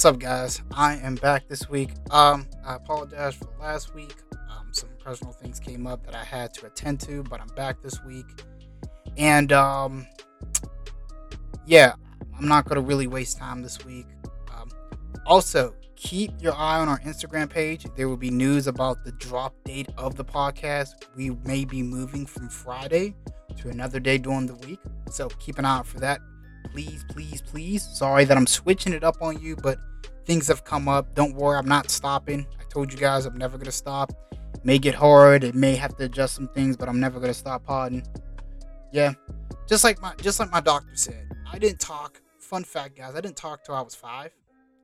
What's up, guys? I am back this week. Um, I apologize for last week. Um, some personal things came up that I had to attend to, but I'm back this week. And um, yeah, I'm not gonna really waste time this week. Um, also, keep your eye on our Instagram page. There will be news about the drop date of the podcast. We may be moving from Friday to another day during the week, so keep an eye out for that please, please, please. Sorry that I'm switching it up on you, but things have come up. Don't worry, I'm not stopping. I told you guys I'm never gonna stop. It may get hard, it may have to adjust some things, but I'm never gonna stop podding. Yeah, just like my just like my doctor said, I didn't talk. Fun fact, guys, I didn't talk till I was five,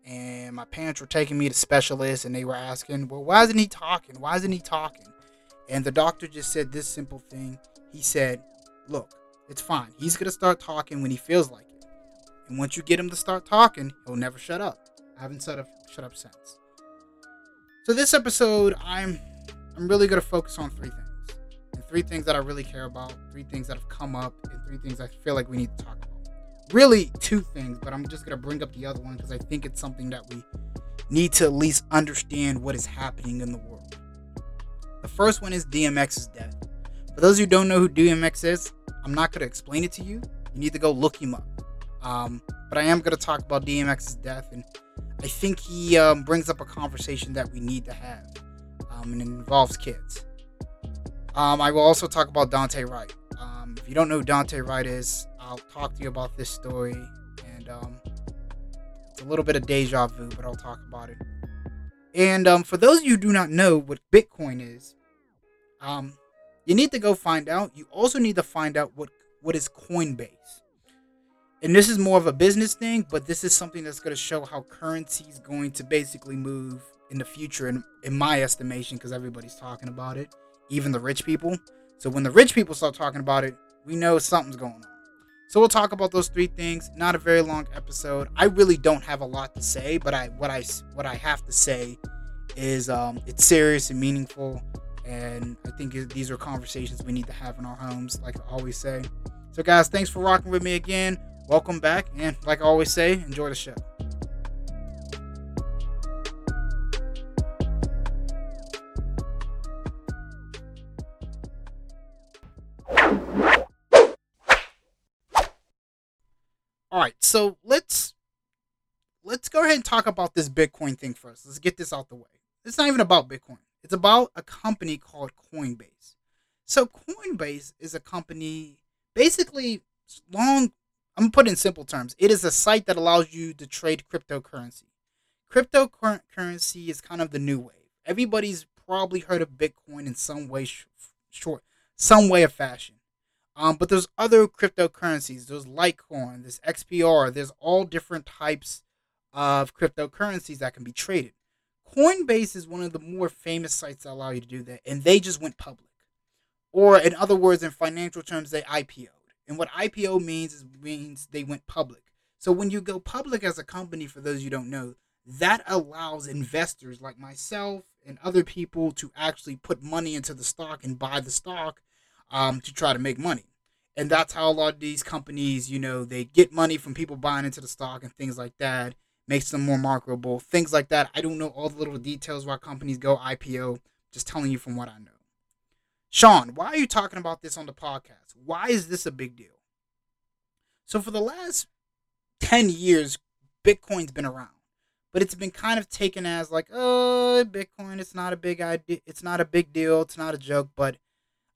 and my parents were taking me to specialists, and they were asking, "Well, why isn't he talking? Why isn't he talking?" And the doctor just said this simple thing. He said, "Look, it's fine. He's gonna start talking when he feels like." It. And once you get him to start talking, he'll never shut up. I haven't shut up shut up since. So this episode, I'm I'm really gonna focus on three things. And three things that I really care about, three things that have come up, and three things I feel like we need to talk about. Really two things, but I'm just gonna bring up the other one because I think it's something that we need to at least understand what is happening in the world. The first one is DMX's death. For those who don't know who DMX is, I'm not gonna explain it to you. You need to go look him up. Um, but I am going to talk about DMX's death, and I think he um, brings up a conversation that we need to have, um, and it involves kids. Um, I will also talk about Daunte Wright. Um, if you don't know who Daunte Wright is, I'll talk to you about this story, and um, it's a little bit of deja vu, but I'll talk about it. And for those of you who do not know what Bitcoin is, you need to go find out. You also need to find out what what is Coinbase and this is more of a business thing, but this is something that's going to show how currency is going to basically move in the future, in, in my estimation, because everybody's talking about it, even the rich people. So when the rich people start talking about it, we know something's going on. So we'll talk about those three things. Not a very long episode. I really don't have a lot to say, but I what I what I have to say is um, it's serious and meaningful, and I think these are conversations we need to have in our homes, like I always say. So guys, thanks for rocking with me again welcome back. And like I always say, enjoy the show. All right, so let's let's go ahead and talk about this Bitcoin thing first. Let's get this out the way. It's not even about Bitcoin. It's about a company called Coinbase. So Coinbase is a company basically long I'm gonna put it in simple terms. It is a site that allows you to trade cryptocurrency. Cryptocurrency is kind of the new wave. Everybody's probably heard of Bitcoin in some way, sh- short, some way of fashion. Um, but there's other cryptocurrencies. There's Litecoin, there's XPR. There's all different types of cryptocurrencies that can be traded. Coinbase is one of the more famous sites that allow you to do that, and they just went public. Or, in other words, in financial terms, they IPO. And what IPO means is means they went public. So when you go public as a company, for those you don't know, that allows investors like myself and other people to actually put money into the stock and buy the stock um, to try to make money. And that's how a lot of these companies, you know, they get money from people buying into the stock and things like that, makes them more marketable, things like that. I don't know all the little details why companies go IPO, just telling you from what I know. Sean, why are you talking about this on the podcast? Why is this a big deal? So, for the last 10 years, Bitcoin's been around, but it's been kind of taken as like, oh, Bitcoin, it's not a big idea, it's not a big deal, it's not a joke. But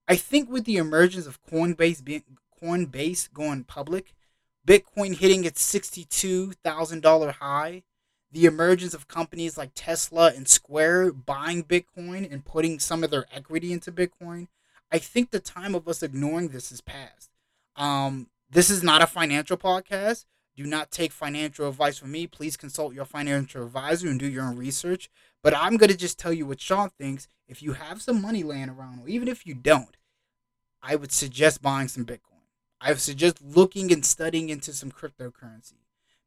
I think with the emergence of Coinbase being Coinbase going public, Bitcoin hitting its $62,000 high, the emergence of companies like Tesla and Square buying Bitcoin and putting some of their equity into Bitcoin, I think the time of us ignoring this is past. Um, this is not a financial podcast. Do not take financial advice from me. Please consult your financial advisor and do your own research. But I'm going to just tell you what Sean thinks. If you have some money laying around, or even if you don't, I would suggest buying some Bitcoin. I would suggest looking and studying into some cryptocurrency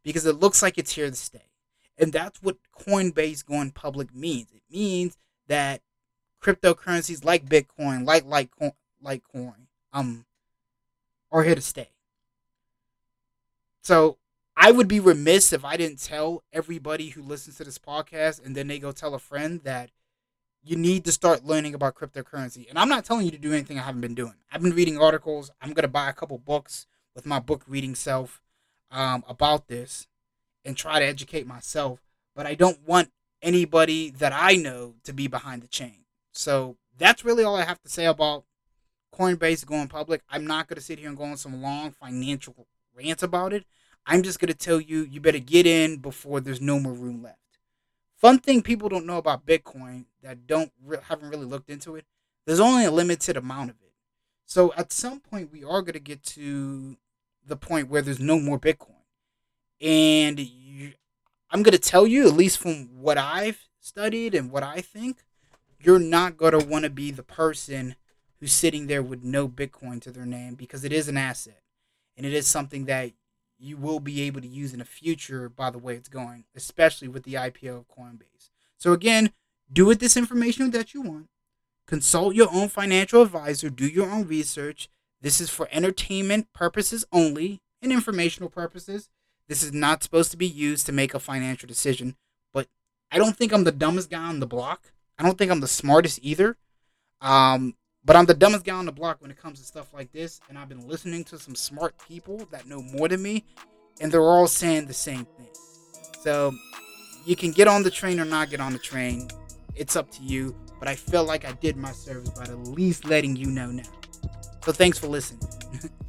because it looks like it's here to stay. And that's what Coinbase going public means. It means that cryptocurrencies like Bitcoin, like Litecoin, Litecoin, um, are here to stay. So I would be remiss if I didn't tell everybody who listens to this podcast and then they go tell a friend that you need to start learning about cryptocurrency. And I'm not telling you to do anything I haven't been doing. I've been reading articles. I'm going to buy a couple books with my book reading self um, about this and try to educate myself. But I don't want anybody that I know to be behind the chain. So that's really all I have to say about Coinbase going public. I'm not going to sit here and go on some long financial rant about it. I'm just going to tell you, you better get in before there's no more room left. Fun thing people don't know about Bitcoin that don't haven't really looked into it. There's only a limited amount of it. So at some point we are going to get to the point where there's no more Bitcoin. And you, I'm going to tell you at least from what I've studied and what I think, you're not going to want to be the person who's sitting there with no Bitcoin to their name because it is an asset and it is something that you will be able to use in the future by the way it's going, especially with the IPO of Coinbase. So again, do with this information that you want. Consult your own financial advisor, do your own research. This is for entertainment purposes only and informational purposes. This is not supposed to be used to make a financial decision. But I don't think I'm the dumbest guy on the block. I don't think I'm the smartest either. Um, but I'm the dumbest guy on the block when it comes to stuff like this. And I've been listening to some smart people that know more than me, and they're all saying the same thing. So you can get on the train or not get on the train. It's up to you. But I feel like I did my service by at least letting you know now. So thanks for listening.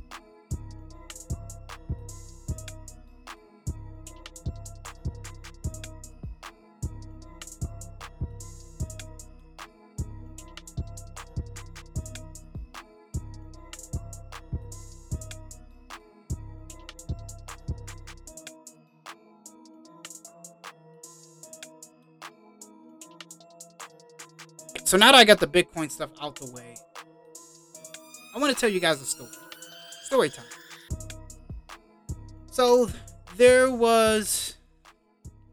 So now that I got the Bitcoin stuff out the way, I want to tell you guys a story. Story time. So there was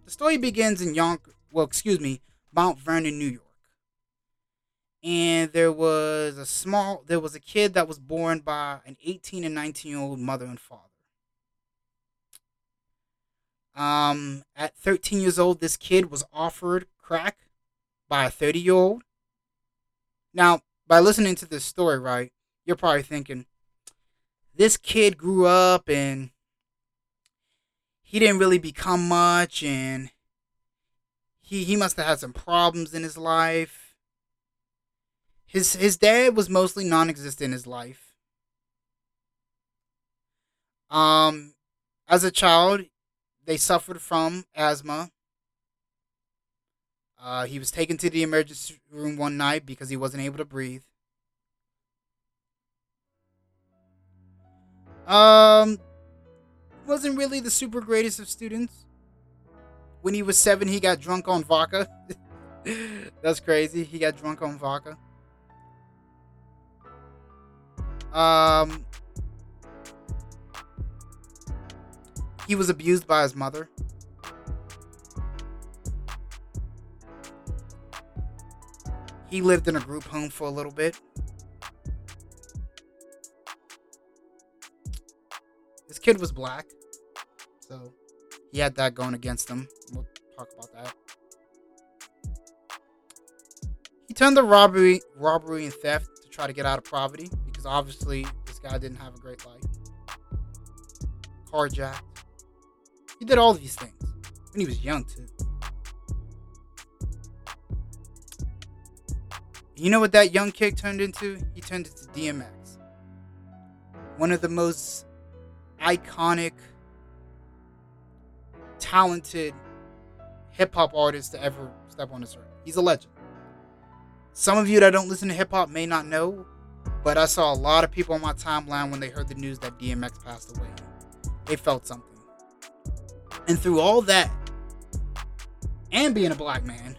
the story begins in Yonk well, excuse me, Mount Vernon, New York. And there was a small there was a kid that was born by an 18 and 19 year old mother and father. Um, at 13 years old, this kid was offered crack by a 30 year old now, by listening to this story, right, you're probably thinking, this kid grew up and he didn't really become much and he he must have had some problems in his life. His his dad was mostly non-existent in his life. Um as a child, they suffered from asthma uh, he was taken to the emergency room one night because he wasn't able to breathe. Um, wasn't really the super greatest of students. When he was seven, he got drunk on vodka. That's crazy. He got drunk on vodka. Um, he was abused by his mother. He lived in a group home for a little bit. This kid was black, so he had that going against him. We'll talk about that. He turned to robbery, robbery and theft to try to get out of poverty because obviously this guy didn't have a great life. Carjacked. He did all these things when he was young too. You know what that young kid turned into? He turned into DMX. One of the most iconic, talented hip hop artists to ever step on this earth. He's a legend. Some of you that don't listen to hip hop may not know, but I saw a lot of people on my timeline when they heard the news that DMX passed away. They felt something. And through all that, and being a black man,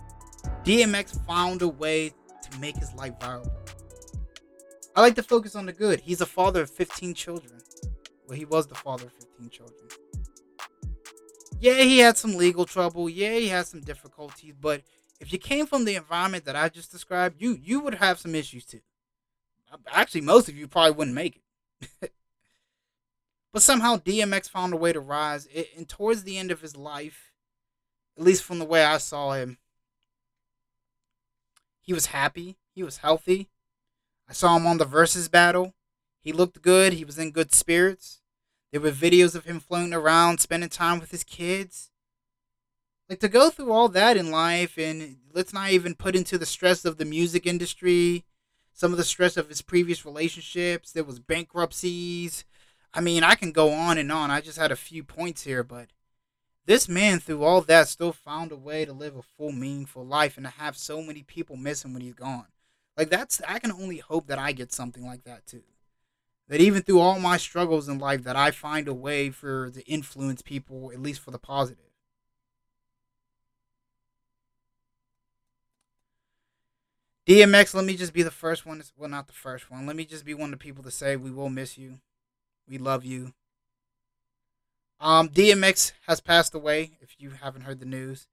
DMX found a way make his life viable. I like to focus on the good. He's a father of 15 children. Well, he was the father of 15 children. Yeah, he had some legal trouble. Yeah, he had some difficulties. But if you came from the environment that I just described, you you would have some issues too. Actually, most of you probably wouldn't make it. But somehow DMX found a way to rise. It, and towards the end of his life, at least from the way I saw him, he was happy. He was healthy. I saw him on the versus battle. He looked good. He was in good spirits. There were videos of him floating around, spending time with his kids. Like to go through all that in life, and let's not even put into the stress of the music industry, some of the stress of his previous relationships. There was bankruptcies. I mean, I can go on and on. I just had a few points here, but this man, through all that, still found a way to live a full, meaningful life and to have so many people miss him when he's gone. Like that's I can only hope that I get something like that too. That even through all my struggles in life, that I find a way for to influence people, at least for the positive. DMX, let me just be the first one. well, not the first one. Let me just be one of the people to say we will miss you. We love you. Um, DMX has passed away. If you haven't heard the news,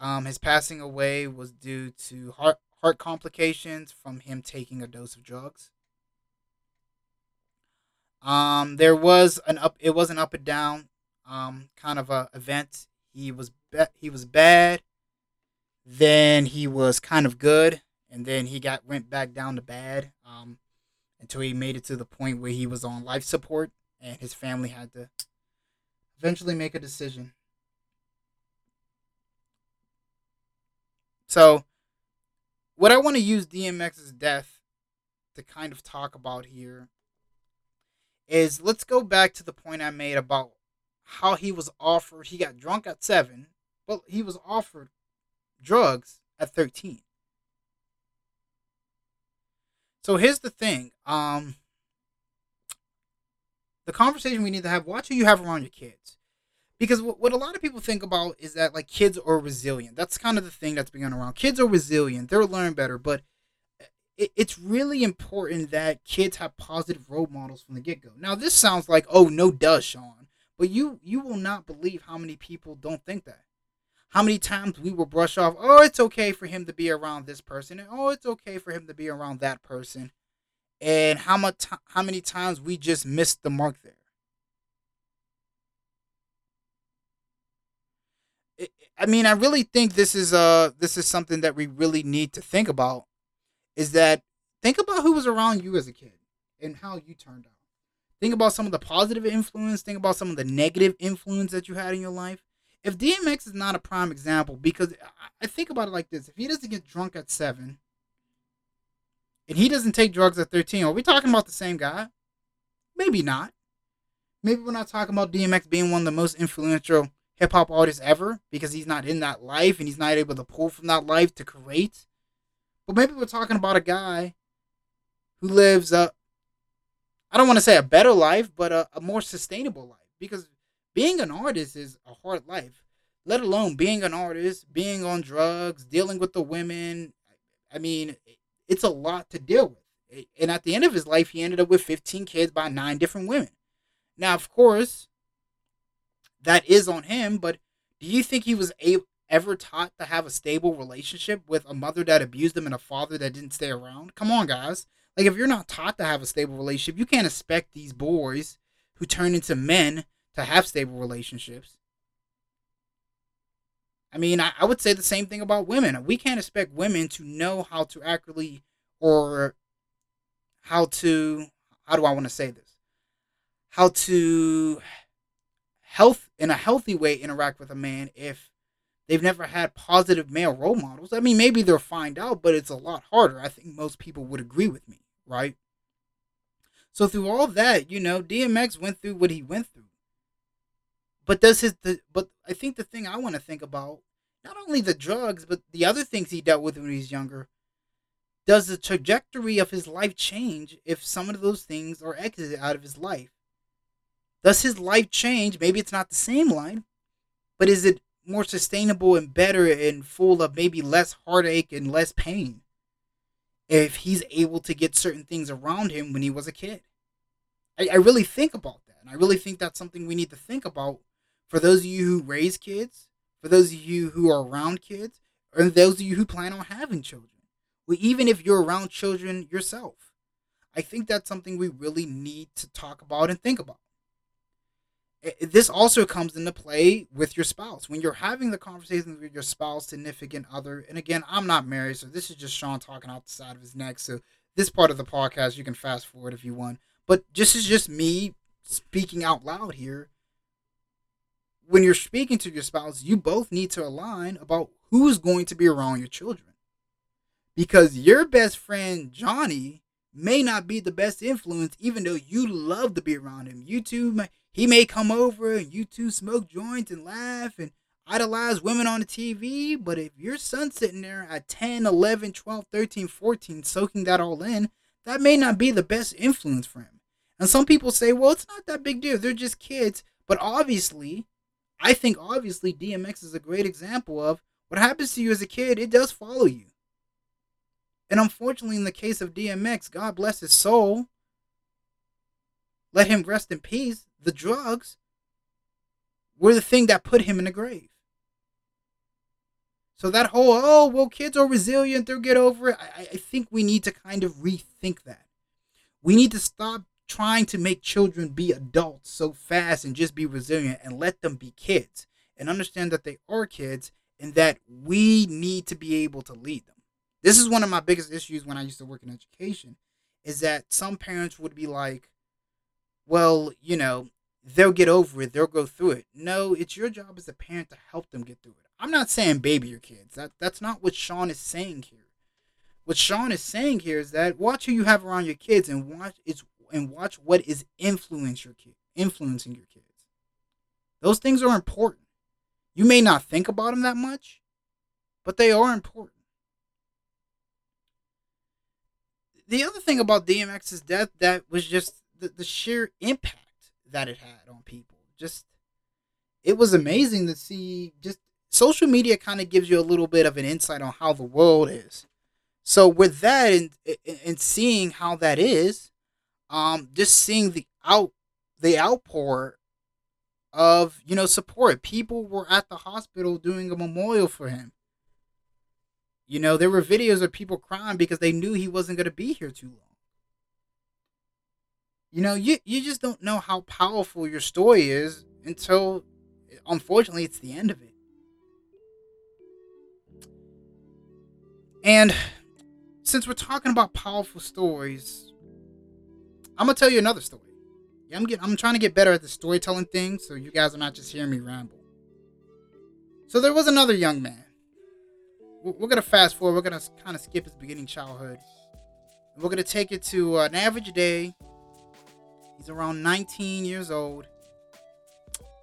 um, his passing away was due to heart heart complications from him taking a dose of drugs. Um, there was an up. It was an up and down, um, kind of a event. He was be- he was bad, then he was kind of good, and then he got went back down to bad. Um, until he made it to the point where he was on life support, and his family had to eventually make a decision. So what I want to use DMX's death to kind of talk about here is let's go back to the point I made about how he was offered. He got drunk at seven, but he was offered drugs at 13. So here's the thing. Um, the conversation we need to have, watch who you have around your kids because what, what a lot of people think about is that like kids are resilient. That's kind of the thing that's been going around. Kids are resilient. They'll learn better, but eh, it, it's really important that kids have positive role models from the get go. Now, this sounds like oh no, does Sean, but you you will not believe how many people don't think that. How many times we will brush off, oh, it's okay for him to be around this person, and oh, it's okay for him to be around that person, and how much how many times we just missed the mark there. I mean, I really think this is uh this is something that we really need to think about. Is that think about who was around you as a kid and how you turned out. Think about some of the positive influence. Think about some of the negative influence that you had in your life. If DMX is not a prime example, because I think about it like this: if he doesn't get drunk at seven, and he doesn't take drugs at thirteen, are we talking about the same guy? Maybe not. Maybe we're not talking about DMX being one of the most influential hip hop artists ever because he's not in that life and he's not able to pull from that life to create. But maybe we're talking about a guy who lives a, I don't want to say a better life, but a, a more sustainable life because being an artist is a hard life, let alone being an artist, being on drugs, dealing with the women. I mean, it's a lot to deal with. And at the end of his life, he ended up with 15 kids by nine different women. Now, of course, that is on him. But do you think he was ever taught to have a stable relationship with a mother that abused him and a father that didn't stay around? Come on, guys. Like, if you're not taught to have a stable relationship, you can't expect these boys who turn into men to have stable relationships. I mean, I, I would say the same thing about women. We can't expect women to know how to accurately or how to, how do I want to say this? How to health in a healthy way interact with a man if they've never had positive male role models. I mean, maybe they'll find out, but it's a lot harder. I think most people would agree with me, right? So through all that, you know, DMX went through what he went through. But does his the but I think the thing I want to think about not only the drugs but the other things he dealt with when he was younger. Does the trajectory of his life change if some of those things are exited out of his life? Does his life change? Maybe it's not the same life, but is it more sustainable and better and full of maybe less heartache and less pain if he's able to get certain things around him when he was a kid? I, I really think about that. And I really think that's something we need to think about for those of you who raise kids, for those of you who are around kids, or those of you who plan on having children. Well, even if you're around children yourself, I think that's something we really need to talk about and think about. this also comes into play with your spouse when you're having the conversation with your spouse significant other and again i'm not married so this is just sean talking out the side of his neck so this part of the podcast you can fast forward if you want but this is just me speaking out loud here when you're speaking to your spouse you both need to align about who's going to be around your children because your best friend johnny may not be the best influence even though you love to be around him you two he may come over and you two smoke joints and laugh and idolize women on the TV, but if your son's sitting there at 10, 11, 12, 13, 14, soaking that all in, that may not be the best influence for him. And some people say, well, it's not that big deal. They're just kids. But obviously, I think obviously DMX is a great example of what happens to you as a kid, it does follow you. And unfortunately, in the case of DMX, God bless his soul, let him rest in peace the drugs were the thing that put him in the grave. So that whole oh well, kids are resilient, they'll get over it. I, I think we need to kind of rethink that. We need to stop trying to make children be adults so fast and just be resilient and let them be kids and understand that they are kids and that we need to be able to lead them. This is one of my biggest issues when I used to work in education is that some parents would be like, well, you know, they'll get over it, they'll go through it. No, it's your job as a parent to help them get through it. I'm not saying baby your kids. That that's not what Sean is saying here. What Sean is saying here is that watch who you have around your kids and watch it's and watch what is influence your kid, influencing your kids. Those things are important. You may not think about them that much, but they are important. The other thing about DMX's death that was just the, the sheer impact that it had on people. Just it was amazing to see just social media kind of gives you a little bit of an insight on how the world is. So with that and and seeing how that is, um, just seeing the out the outpour of you know support. People were at the hospital doing a memorial for him. You know, there were videos of people crying because they knew he wasn't going to be here too long. You know, you you just don't know how powerful your story is until unfortunately it's the end of it. And since we're talking about powerful stories, I'm gonna tell you another story. Yeah, I'm I'm trying to get better at the storytelling thing, so you guys are not just hearing me ramble. So there was another young man. We're gonna fast forward. We're gonna kind of skip his beginning childhood. We're gonna take it to uh, an average day He's around 19 years old.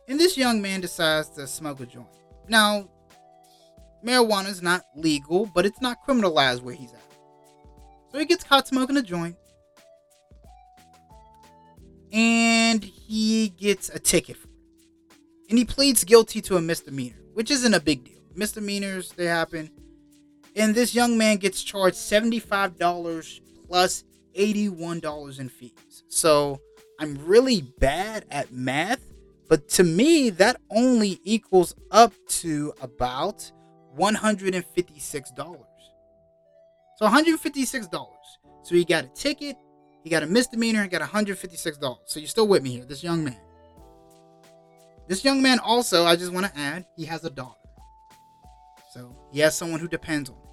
And this young man decides to smoke a joint. Now, marijuana is not legal, but it's not criminalized where he's at. So he gets caught smoking a joint. And he gets a ticket for it. And he pleads guilty to a misdemeanor, which isn't a big deal. Misdemeanors, they happen. And this young man gets charged $75 plus $81 in fees. So I'm really bad at math, but to me, that only equals up to about $156. So $156. So he got a ticket, he got a misdemeanor, and got $156. So you're still with me here, this young man. This young man also, I just want to add, he has a daughter. So he has someone who depends on him.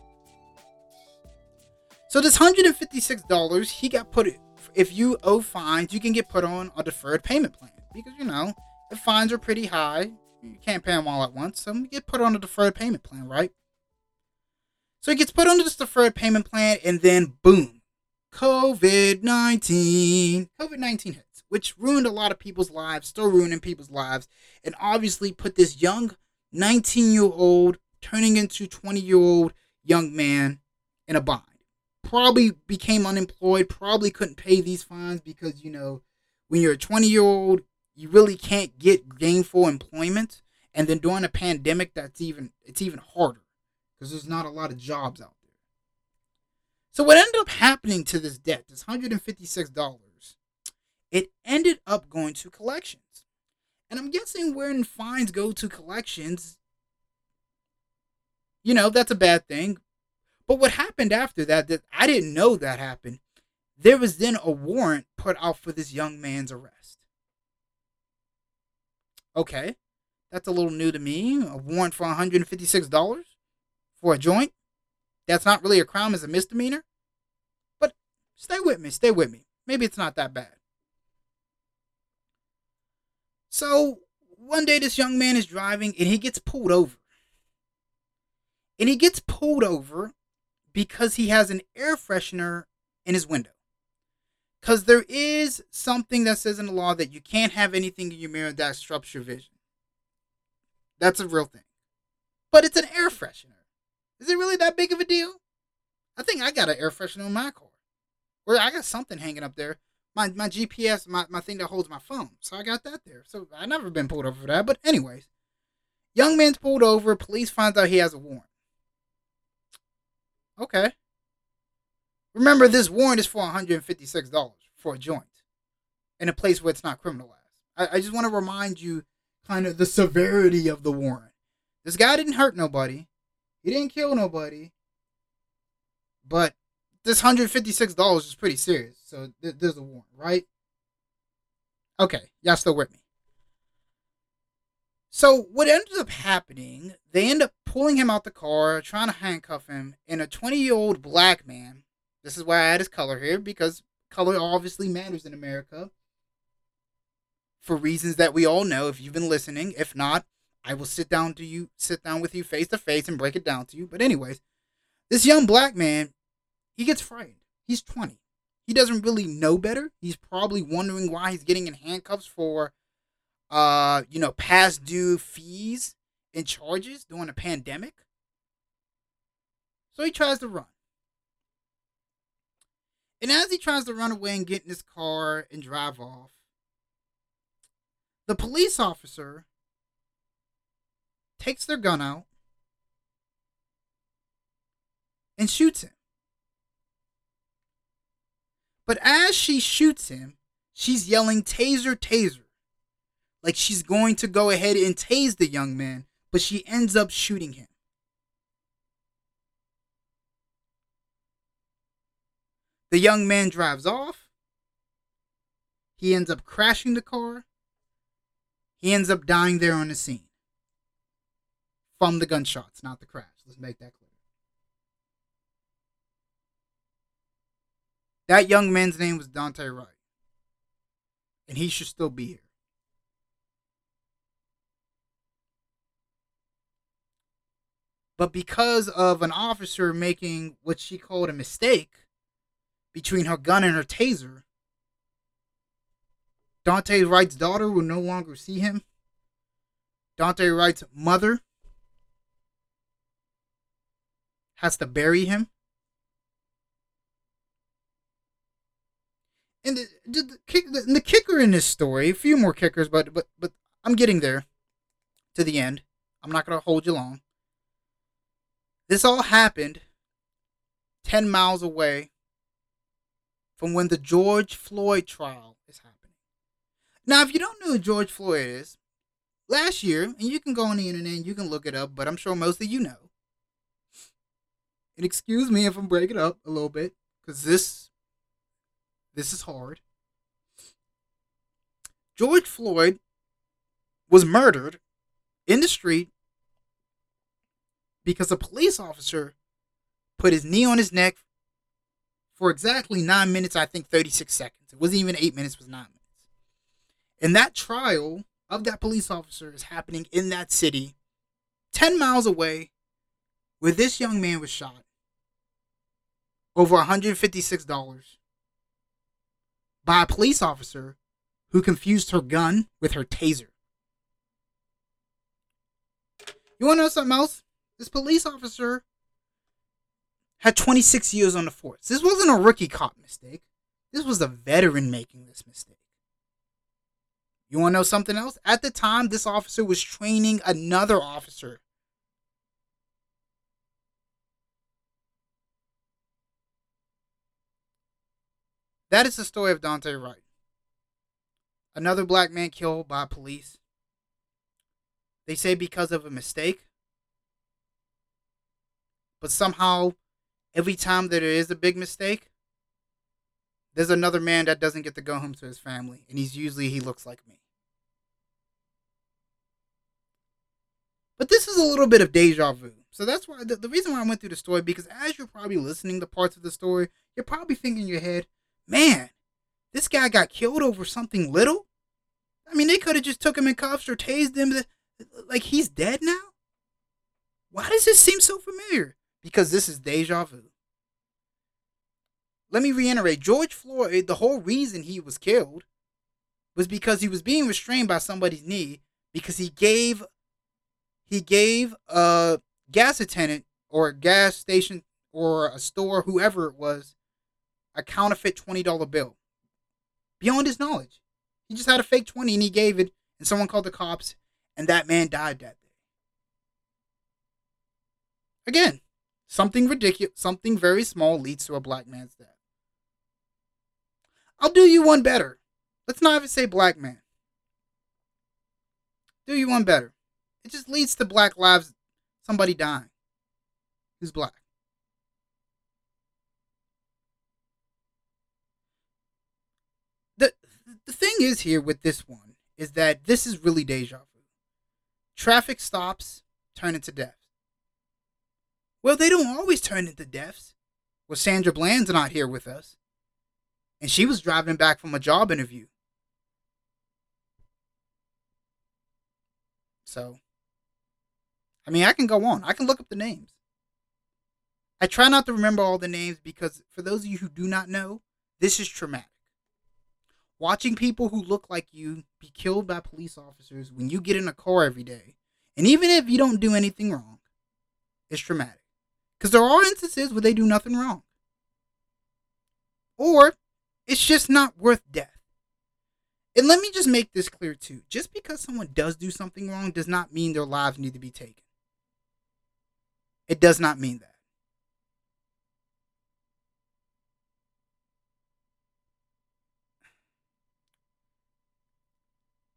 So this $156, he got put if you owe fines, you can get put on a deferred payment plan because you know the fines are pretty high. You can't pay them all at once, so you get put on a deferred payment plan, right? So he gets put on this deferred payment plan, and then boom, COVID 19. COVID 19 hits, which ruined a lot of people's lives, still ruining people's lives, and obviously put this young 19 year old turning into 20 year old young man in a bind probably became unemployed, probably couldn't pay these fines because, you know, when you're a 20 year old, you really can't get gainful employment. And then during a pandemic, that's even it's even harder because there's not a lot of jobs out there. So what ended up happening to this debt, this $156, it ended up going to collections. And I'm guessing when fines go to collections, you know, that's a bad thing. But what happened after that, that I didn't know that happened, there was then a warrant put out for this young man's arrest. Okay, that's a little new to me. A warrant for $156 for a joint? That's not really a crime, it's a misdemeanor? But stay with me, stay with me. Maybe it's not that bad. So, one day this young man is driving and he gets pulled over. And he gets pulled over because he has an air freshener in his window. Because there is something that says in the law that you can't have anything in your mirror that disrupts your vision. That's a real thing. But it's an air freshener. Is it really that big of a deal? I think I got an air freshener in my car. Or I got something hanging up there. My my GPS, my, my thing that holds my phone. So I got that there. So I never been pulled over for that. But anyways. Young man's pulled over. Police finds out he has a warrant. Okay. Remember, this warrant is for $156 for a joint in a place where it's not criminalized. I, I just want to remind you kind of the severity of the warrant. This guy didn't hurt nobody, he didn't kill nobody, but this $156 is pretty serious. So th- there's a warrant, right? Okay, y'all still with me. So what ends up happening, they end up pulling him out the car, trying to handcuff him, and a 20 year old black man this is why I add his color here because color obviously matters in America for reasons that we all know if you've been listening. If not, I will sit down to you, sit down with you face to face and break it down to you. But anyways, this young black man, he gets frightened. He's 20. He doesn't really know better. He's probably wondering why he's getting in handcuffs for uh, you know, past due fees and charges during a pandemic. So he tries to run. And as he tries to run away and get in his car and drive off, the police officer takes their gun out and shoots him. But as she shoots him, she's yelling, Taser, Taser. Like she's going to go ahead and tase the young man, but she ends up shooting him. The young man drives off. He ends up crashing the car. He ends up dying there on the scene from the gunshots, not the crash. Let's make that clear. That young man's name was Daunte Wright. And he should still be here. But because of an officer making what she called a mistake, between her gun and her taser. Daunte Wright's daughter will no longer see him. Daunte Wright's mother has to bury him. And the, the, the, kicker in this story, a few more kickers, but but but I'm getting there to the end. I'm not gonna hold you long. This all happened ten miles away from when the George Floyd trial is happening. Now, if you don't know who George Floyd is, last year, and you can go on the internet and you can look it up, but I'm sure most of you know. And excuse me if I'm breaking up a little bit, because this this is hard. George Floyd was murdered in the street because a police officer put his knee on his neck for exactly nine minutes, I think 36 seconds. It wasn't even eight minutes, it was nine minutes. And that trial of that police officer is happening in that city, 10 miles away, where this young man was shot. Over $156 by a police officer who confused her gun with her taser. You want to know something else? This police officer had 26 years on the force. This wasn't a rookie cop mistake. This was a veteran making this mistake. You want to know something else? At the time, this officer was training another officer. That is the story of Daunte Wright. Another black man killed by police. They say because of a mistake. But somehow every time that there is a big mistake, there's another man that doesn't get to go home to his family, and he's usually he looks like me. But this is a little bit of deja vu. So that's why the, the reason why I went through the story because as you're probably listening to parts of the story, you're probably thinking in your head, man, this guy got killed over something little. I mean, they could have just took him in cuffs or tased him. Like he's dead now. Why does this seem so familiar? Because this is deja vu. Let me reiterate George Floyd, the whole reason he was killed was because he was being restrained by somebody's knee because he gave he gave a gas attendant or a gas station or a store, whoever it was, a counterfeit $20 bill. Beyond his knowledge. He just had a fake 20 and he gave it, and someone called the cops, and that man died that day. Again, something ridiculous, something very small leads to a black man's death. I'll do you one better. Let's not even say black man. Do you one better. It just leads to black lives, somebody dying who's black. The the thing is here with this one is that this is really deja vu. Traffic stops turn into deaths. Well, they don't always turn into deaths. Well, Sandra Bland's not here with us. And she was driving back from a job interview. So, I mean, I can go on. I can look up the names. I try not to remember all the names because, for those of you who do not know, this is traumatic. Watching people who look like you be killed by police officers when you get in a car every day, and even if you don't do anything wrong, is traumatic. Because there are instances where they do nothing wrong. Or it's just not worth death. And let me just make this clear too. Just because someone does do something wrong does not mean their lives need to be taken. It does not mean that.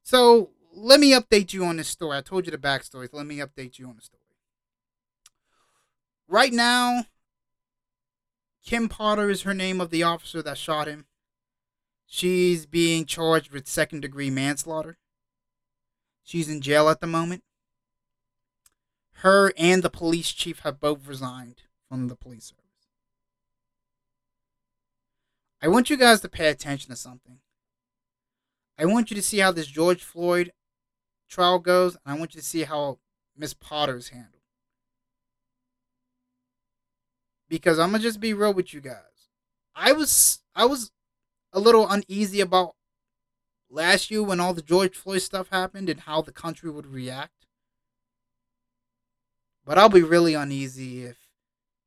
So let me update you on this story. I told you the backstory, so let me update you on the story. Right now, Kim Potter is her name of the officer that shot him. She's being charged with second degree manslaughter. She's in jail at the moment. Her and the police chief have both resigned from the police service. I want you guys to pay attention to something. I want you to see how this George Floyd trial goes, and I want you to see how Miss Potter is handled. Because I'm gonna just be real with you guys. I was I was a little uneasy about last year when all the George Floyd stuff happened and how the country would react. But I'll be really uneasy if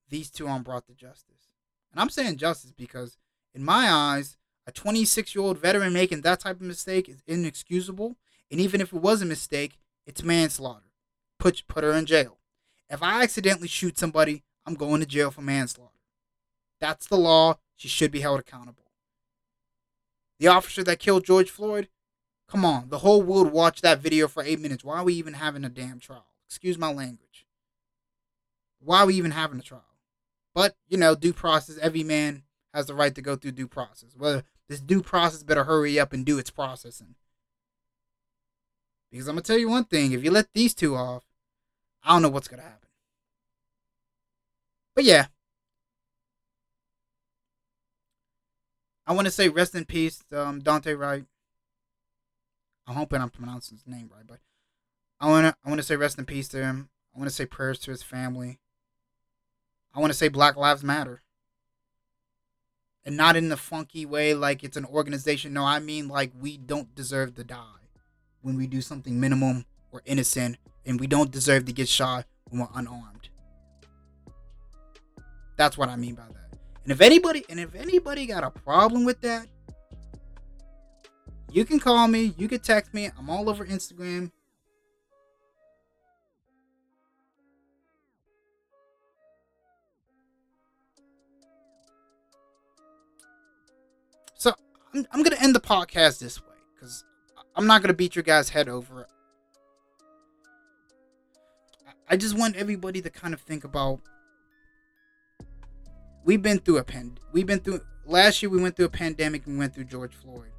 these two aren't brought to justice. And I'm saying justice because, in my eyes, a 26 year old veteran making that type of mistake is inexcusable. And even if it was a mistake, it's manslaughter. Put, put her in jail. If I accidentally shoot somebody, I'm going to jail for manslaughter. That's the law. She should be held accountable. The officer that killed George Floyd? Come on, the whole world watched that video for eight minutes. Why are we even having a damn trial? Excuse my language. Why are we even having a trial? But, you know, due process, every man has the right to go through due process. Well, this due process better hurry up and do its processing. Because I'm to tell you one thing if you let these two off, I don't know what's to happen. But yeah, I want to say rest in peace, um, Daunte Wright. I'm hoping I'm pronouncing his name right, but I want to I want to say rest in peace to him. I want to say prayers to his family. I want to say Black Lives Matter. And not in the funky way like it's an organization. No, I mean like we don't deserve to die when we do something minimum or innocent, and we don't deserve to get shot when we're unarmed. That's what I mean by that. And if anybody and if anybody got a problem with that, you can call me, you can text me. I'm all over Instagram. I'm, I'm gonna end the podcast this way because I'm not gonna beat your guys' head over. I just want everybody to kind of think about we've been through a pen. We've been through last year. We went through a pandemic. And we went through George Floyd,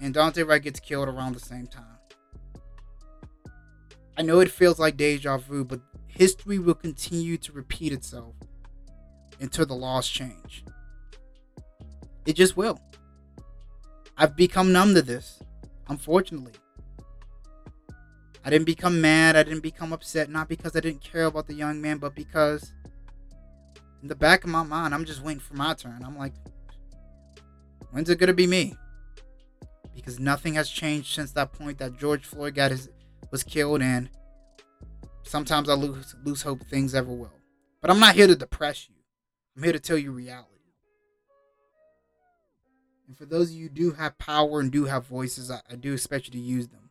and Daunte Wright gets killed around the same time. I know it feels like deja vu, but history will continue to repeat itself until the laws change. It just will. I've become numb to this, unfortunately. I didn't become mad, I didn't become upset, not because I didn't care about the young man, but because in the back of my mind, I'm just waiting for my turn. I'm like, when's it gonna be me? Because nothing has changed since that point that George Floyd got his was killed, and sometimes I lose lose hope things ever will. But I'm not here to depress you. I'm here to tell you reality. And for those of you who do have power and do have voices, I, I do expect you to use them.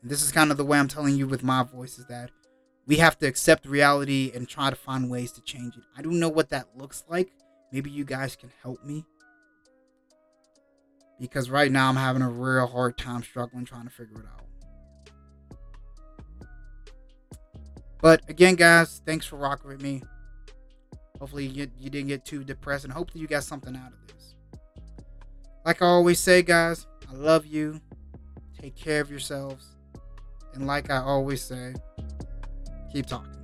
And this is kind of the way I'm telling you with my voice is that we have to accept reality and try to find ways to change it. I don't know what that looks like. Maybe you guys can help me. Because right now I'm having a real hard time struggling trying to figure it out. But again, guys, thanks for rocking with me. Hopefully you, you didn't get too depressed and hopefully you got something out of this. Like I always say, guys, I love you. Take care of yourselves. And like I always say, keep talking.